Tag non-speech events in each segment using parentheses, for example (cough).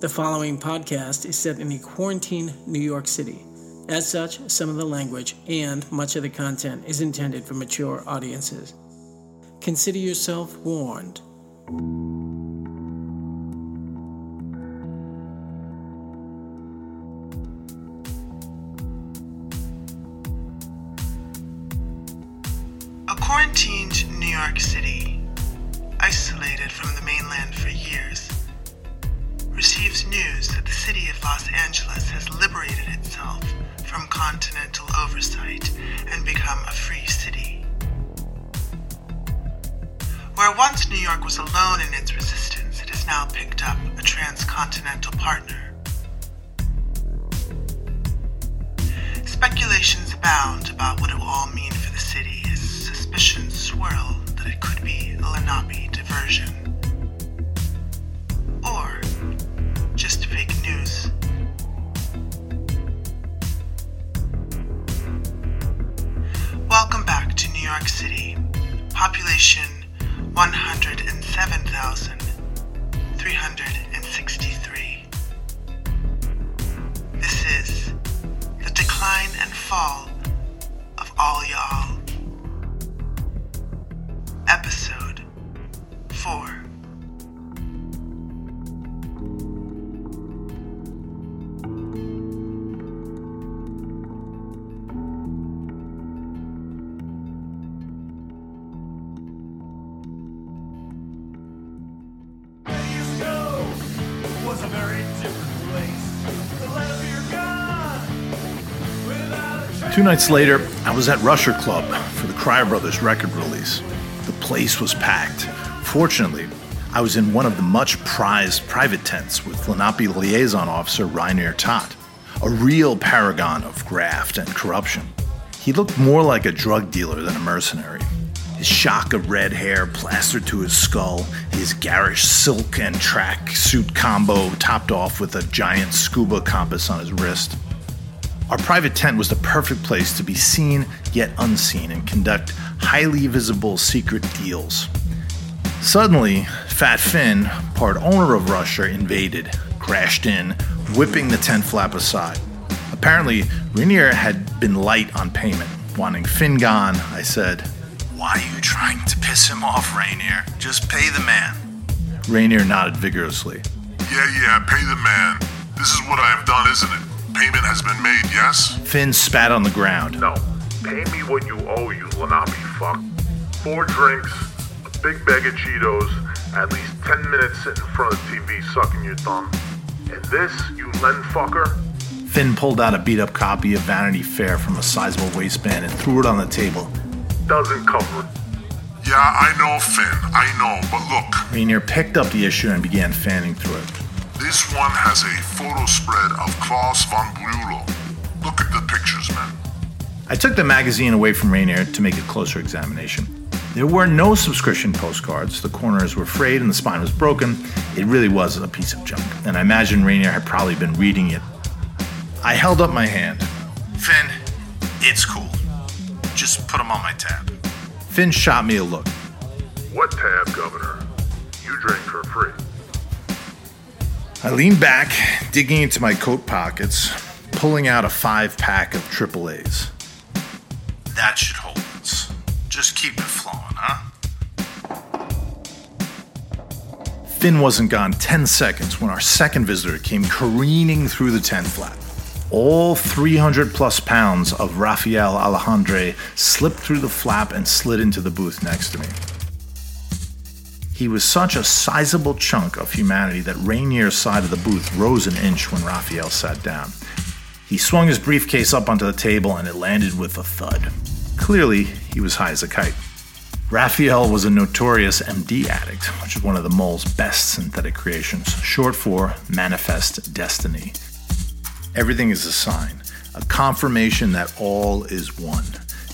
The following podcast is set in a quarantine New York City. As such, some of the language and much of the content is intended for mature audiences. Consider yourself warned. News that the city of Los Angeles has liberated itself from continental oversight and become a free city. Where once New York was alone in its resistance, it has now picked up a transcontinental partner. Speculations abound about what it will all mean for the city as suspicions swirl that it could be a Lenape diversion. Two nights later, I was at Rusher Club for the Cryer Brothers record release. The place was packed. Fortunately, I was in one of the much prized private tents with Lenape liaison officer Rainier Tott, a real paragon of graft and corruption. He looked more like a drug dealer than a mercenary. His shock of red hair plastered to his skull, his garish silk and track suit combo topped off with a giant scuba compass on his wrist. Our private tent was the perfect place to be seen yet unseen and conduct highly visible secret deals. Suddenly, Fat Finn, part owner of Russia, invaded, crashed in, whipping the tent flap aside. Apparently, Rainier had been light on payment. Wanting Finn gone, I said, Why are you trying to piss him off, Rainier? Just pay the man. Rainier nodded vigorously. Yeah, yeah, pay the man. This is what I have done, isn't it? Payment has been made, yes? Finn spat on the ground. No. Pay me what you owe, you Lenape fuck. Four drinks, a big bag of Cheetos, at least 10 minutes sitting in front of the TV sucking your thumb. And this, you Len fucker? Finn pulled out a beat up copy of Vanity Fair from a sizable waistband and threw it on the table. Doesn't cover it. Yeah, I know, Finn. I know, but look, Rainier picked up the issue and began fanning through it. This one has a photo spread of Klaus von Bülow. Look at the pictures, man. I took the magazine away from Rainier to make a closer examination. There were no subscription postcards, the corners were frayed and the spine was broken. It really was a piece of junk, and I imagine Rainier had probably been reading it. I held up my hand. Finn, it's cool. Just put them on my tab. Finn shot me a look. What tab, Governor? You drink for free. I leaned back, digging into my coat pockets, pulling out a five pack of AAAs. That should hold us. Just keep it flowing, huh? Finn wasn't gone 10 seconds when our second visitor came careening through the tent flap. All 300 plus pounds of Raphael Alejandre slipped through the flap and slid into the booth next to me. He was such a sizable chunk of humanity that Rainier's side of the booth rose an inch when Raphael sat down. He swung his briefcase up onto the table and it landed with a thud. Clearly, he was high as a kite. Raphael was a notorious MD addict, which is one of the mole's best synthetic creations, short for Manifest Destiny. Everything is a sign, a confirmation that all is one,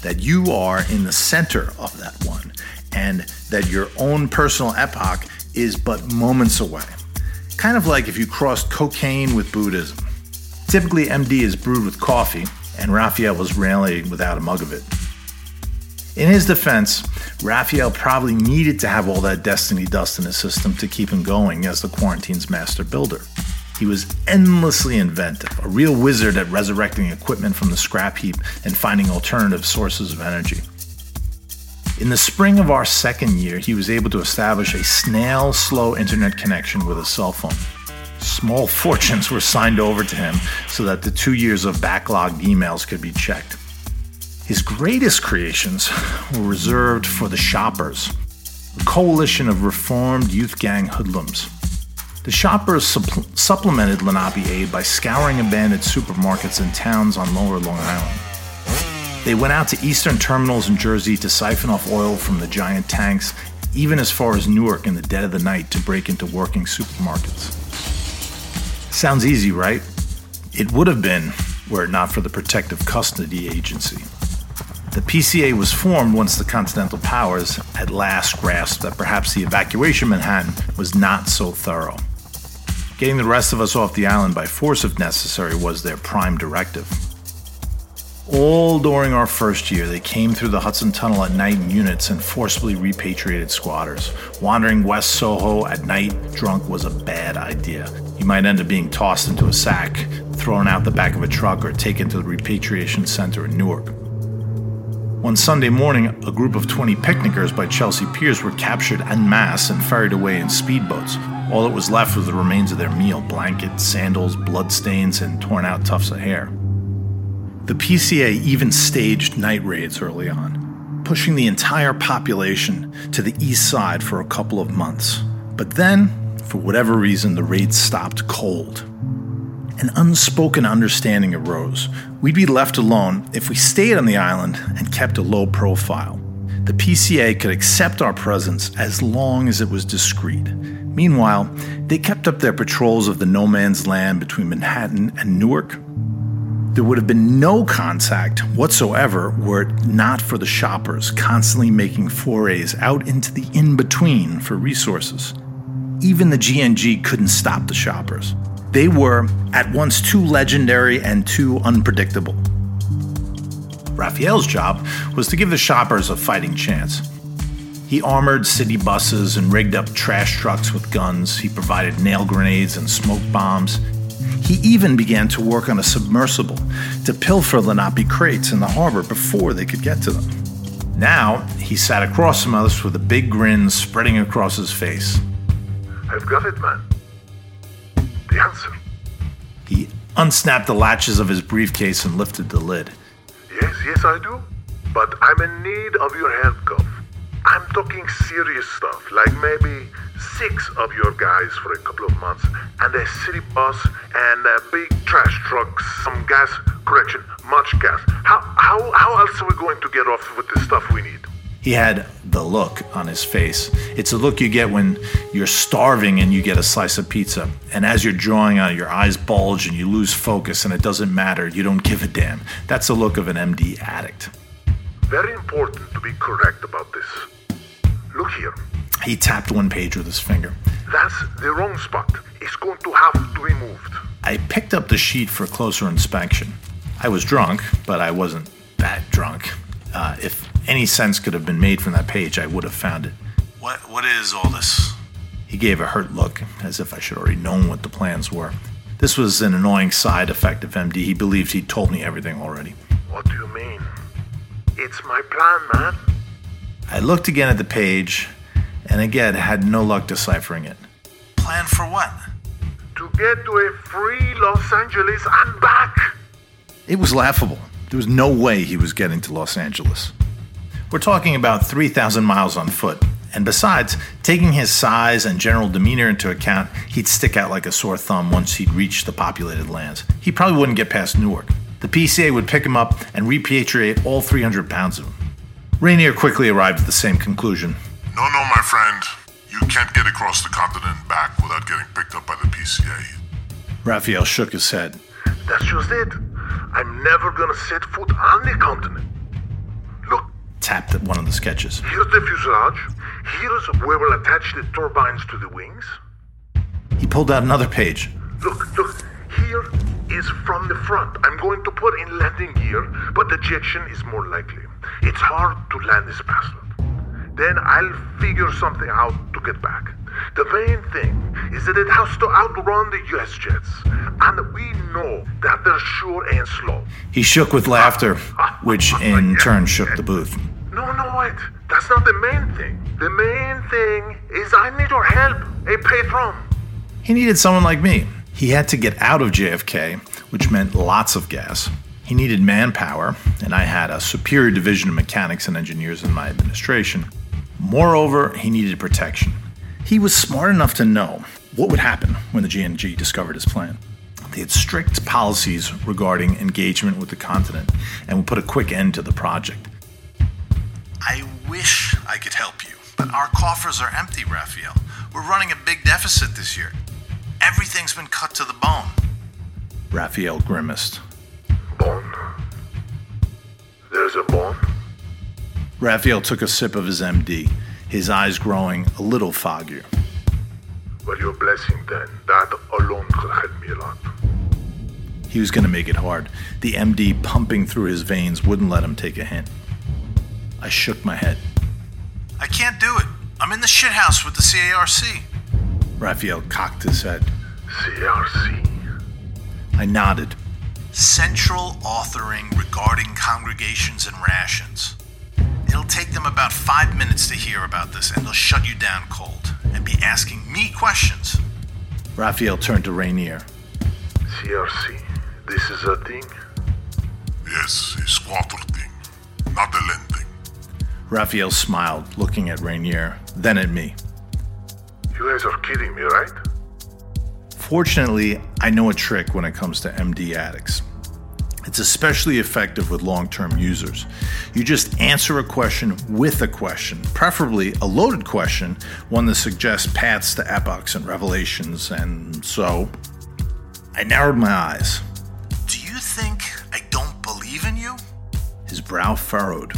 that you are in the center of that one, and that your own personal epoch is but moments away. Kind of like if you crossed cocaine with Buddhism. Typically, MD is brewed with coffee, and Raphael was rarely without a mug of it. In his defense, Raphael probably needed to have all that destiny dust in his system to keep him going as the quarantine's master builder. He was endlessly inventive, a real wizard at resurrecting equipment from the scrap heap and finding alternative sources of energy. In the spring of our second year, he was able to establish a snail slow internet connection with a cell phone. Small (laughs) fortunes were signed over to him so that the two years of backlogged emails could be checked. His greatest creations (laughs) were reserved for the Shoppers, a coalition of reformed youth gang hoodlums. The Shoppers supp- supplemented Lenape aid by scouring abandoned supermarkets and towns on lower Long Island. They went out to eastern terminals in Jersey to siphon off oil from the giant tanks, even as far as Newark in the dead of the night to break into working supermarkets. Sounds easy, right? It would have been were it not for the Protective Custody Agency. The PCA was formed once the Continental Powers at last grasped that perhaps the evacuation of Manhattan was not so thorough. Getting the rest of us off the island by force if necessary was their prime directive. All during our first year, they came through the Hudson Tunnel at night in units and forcibly repatriated squatters. Wandering West Soho at night drunk was a bad idea. You might end up being tossed into a sack, thrown out the back of a truck, or taken to the repatriation center in Newark. One Sunday morning, a group of 20 picnickers by Chelsea Piers were captured en masse and ferried away in speedboats. All that was left was the remains of their meal blankets, sandals, bloodstains, and torn out tufts of hair. The PCA even staged night raids early on, pushing the entire population to the east side for a couple of months. But then, for whatever reason, the raids stopped cold. An unspoken understanding arose. We'd be left alone if we stayed on the island and kept a low profile. The PCA could accept our presence as long as it was discreet. Meanwhile, they kept up their patrols of the no man's land between Manhattan and Newark there would have been no contact whatsoever were it not for the shoppers constantly making forays out into the in between for resources. Even the GNG couldn't stop the shoppers. They were at once too legendary and too unpredictable. Raphael's job was to give the shoppers a fighting chance. He armored city buses and rigged up trash trucks with guns. He provided nail grenades and smoke bombs. He even began to work on a submersible to pilfer Lenape crates in the harbor before they could get to them. Now, he sat across from us with a big grin spreading across his face. I've got it, man. The answer. He unsnapped the latches of his briefcase and lifted the lid. Yes, yes, I do. But I'm in need of your help, Gov. I'm talking serious stuff, like maybe six of your guys for a couple of months, and a city bus, and a big trash truck, some gas, correction, much gas. How, how, how else are we going to get off with the stuff we need? He had the look on his face. It's a look you get when you're starving and you get a slice of pizza. And as you're drawing on it, your eyes bulge and you lose focus, and it doesn't matter. You don't give a damn. That's the look of an MD addict. Very important to be correct about this. Look here. He tapped one page with his finger. That's the wrong spot. It's going to have to be moved. I picked up the sheet for closer inspection. I was drunk, but I wasn't that drunk. Uh, if any sense could have been made from that page, I would have found it. What What is all this? He gave a hurt look, as if I should already known what the plans were. This was an annoying side effect of MD. He believed he'd told me everything already. What do you mean? It's my plan, man. I looked again at the page, and again had no luck deciphering it. Plan for what? To get to a free Los Angeles and back. It was laughable. There was no way he was getting to Los Angeles. We're talking about 3,000 miles on foot, and besides, taking his size and general demeanor into account, he'd stick out like a sore thumb once he'd reached the populated lands. He probably wouldn't get past Newark. The PCA would pick him up and repatriate all 300 pounds of him. Rainier quickly arrived at the same conclusion. No, no, my friend. You can't get across the continent and back without getting picked up by the PCA. Raphael shook his head. That's just it. I'm never gonna set foot on the continent. Look, Tapped at one of the sketches. here's the fuselage. Here's where we'll attach the turbines to the wings. He pulled out another page. Look, look, here is from the front. I'm going to put in landing gear, but ejection is more likely. It's hard to land this bastard. Then I'll figure something out to get back. The main thing is that it has to outrun the US jets. And we know that they're sure and slow. He shook with laughter, (laughs) which in turn shook the booth. No, no, wait. That's not the main thing. The main thing is I need your help, a patron. He needed someone like me. He had to get out of JFK, which meant lots of gas. He needed manpower, and I had a superior division of mechanics and engineers in my administration. Moreover, he needed protection. He was smart enough to know what would happen when the GNG discovered his plan. They had strict policies regarding engagement with the continent and would put a quick end to the project. I wish I could help you, but our coffers are empty, Raphael. We're running a big deficit this year. Everything's been cut to the bone. Raphael grimaced. Bone. There's a bone. Raphael took a sip of his MD, his eyes growing a little foggier. Well, your blessing then. That alone could help me a lot. He was going to make it hard. The MD pumping through his veins wouldn't let him take a hint. I shook my head. I can't do it. I'm in the shithouse with the CARC. Raphael cocked his head. CRC. I nodded. Central authoring regarding congregations and rations. It'll take them about five minutes to hear about this, and they'll shut you down cold and be asking me questions. Raphael turned to Rainier. CRC. This is a thing? Yes, a squatter thing, not a land thing. Raphael smiled, looking at Rainier, then at me. You guys are kidding me, right? Fortunately, I know a trick when it comes to MD addicts. It's especially effective with long term users. You just answer a question with a question, preferably a loaded question, one that suggests paths to epochs and revelations, and so I narrowed my eyes. Do you think I don't believe in you? His brow furrowed,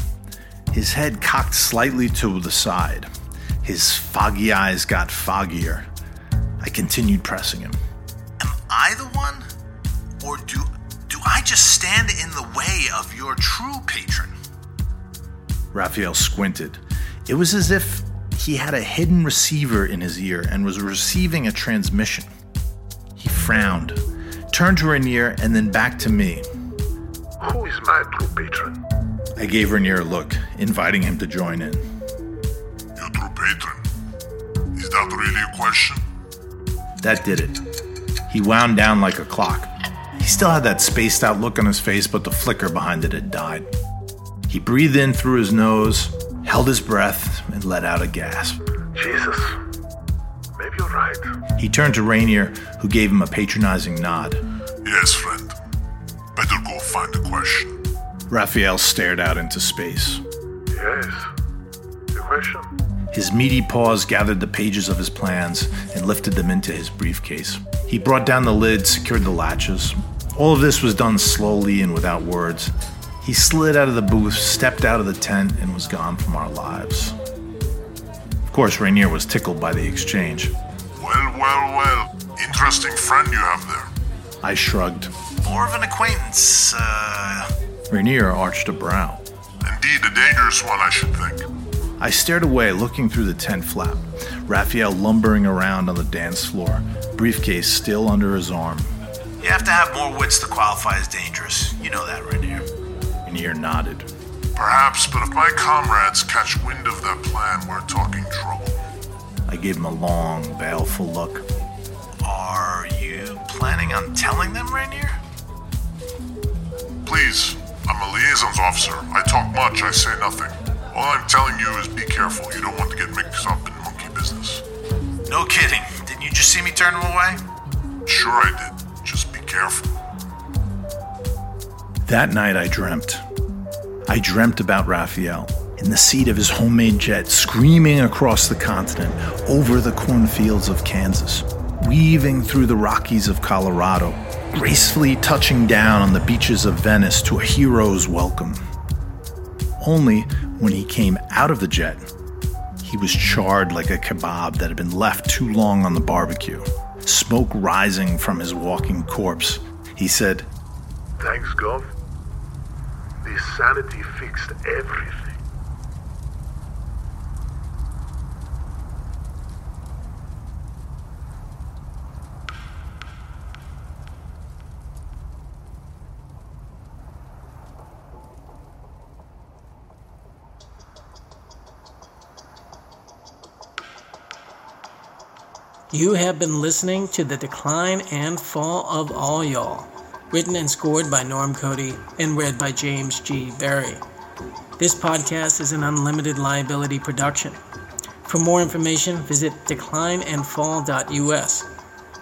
his head cocked slightly to the side. His foggy eyes got foggier. I continued pressing him. Am I the one? Or do do I just stand in the way of your true patron? Raphael squinted. It was as if he had a hidden receiver in his ear and was receiving a transmission. He frowned, turned to Rainier, and then back to me. Who is my true patron? I gave Rainier a look, inviting him to join in. Your true patron. Is that really a question? That did it. He wound down like a clock. He still had that spaced out look on his face, but the flicker behind it had died. He breathed in through his nose, held his breath, and let out a gasp. Jesus. Maybe you're right. He turned to Rainier, who gave him a patronizing nod. Yes, friend. Better go find the question. Raphael stared out into space. Yes. The question? His meaty paws gathered the pages of his plans and lifted them into his briefcase. He brought down the lid, secured the latches. All of this was done slowly and without words. He slid out of the booth, stepped out of the tent, and was gone from our lives. Of course, Rainier was tickled by the exchange. Well, well, well. Interesting friend you have there. I shrugged. More of an acquaintance, uh. Rainier arched a brow. Indeed, a dangerous one, I should think. I stared away, looking through the tent flap. Raphael lumbering around on the dance floor, briefcase still under his arm. You have to have more wits to qualify as dangerous. You know that, Rainier. Rainier nodded. Perhaps, but if my comrades catch wind of that plan, we're talking trouble. I gave him a long, baleful look. Are you planning on telling them, Rainier? Please, I'm a liaisons officer. I talk much, I say nothing. All I'm telling you is be careful. You don't want to get mixed up in monkey business. No kidding. Didn't you just see me turn him away? Sure, I did. Careful. That night I dreamt. I dreamt about Raphael in the seat of his homemade jet, screaming across the continent over the cornfields of Kansas, weaving through the Rockies of Colorado, gracefully touching down on the beaches of Venice to a hero's welcome. Only when he came out of the jet, he was charred like a kebab that had been left too long on the barbecue, smoke rising from his walking corpse. He said, Thanks, Gov. This sanity fixed everything. You have been listening to The Decline and Fall of All Y'all, written and scored by Norm Cody and read by James G. Berry. This podcast is an unlimited liability production. For more information, visit declineandfall.us,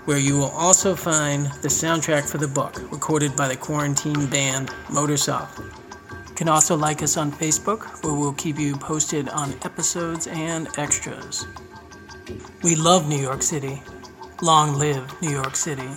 where you will also find the soundtrack for the book, recorded by the quarantine band Motorsoft. You can also like us on Facebook, where we'll keep you posted on episodes and extras. We love New York City. Long live New York City.